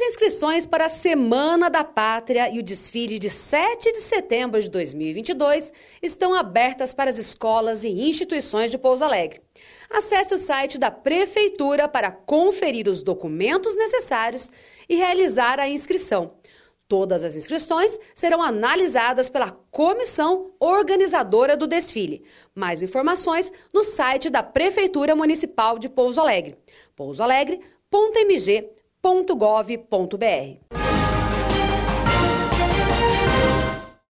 inscrições para a Semana da Pátria e o desfile de 7 de setembro de 2022 estão abertas para as escolas e instituições de Pouso Alegre. Acesse o site da Prefeitura para conferir os documentos necessários e realizar a inscrição. Todas as inscrições serão analisadas pela comissão organizadora do desfile. Mais informações no site da Prefeitura Municipal de Pouso Alegre, pousoalegre.mg.gov.br.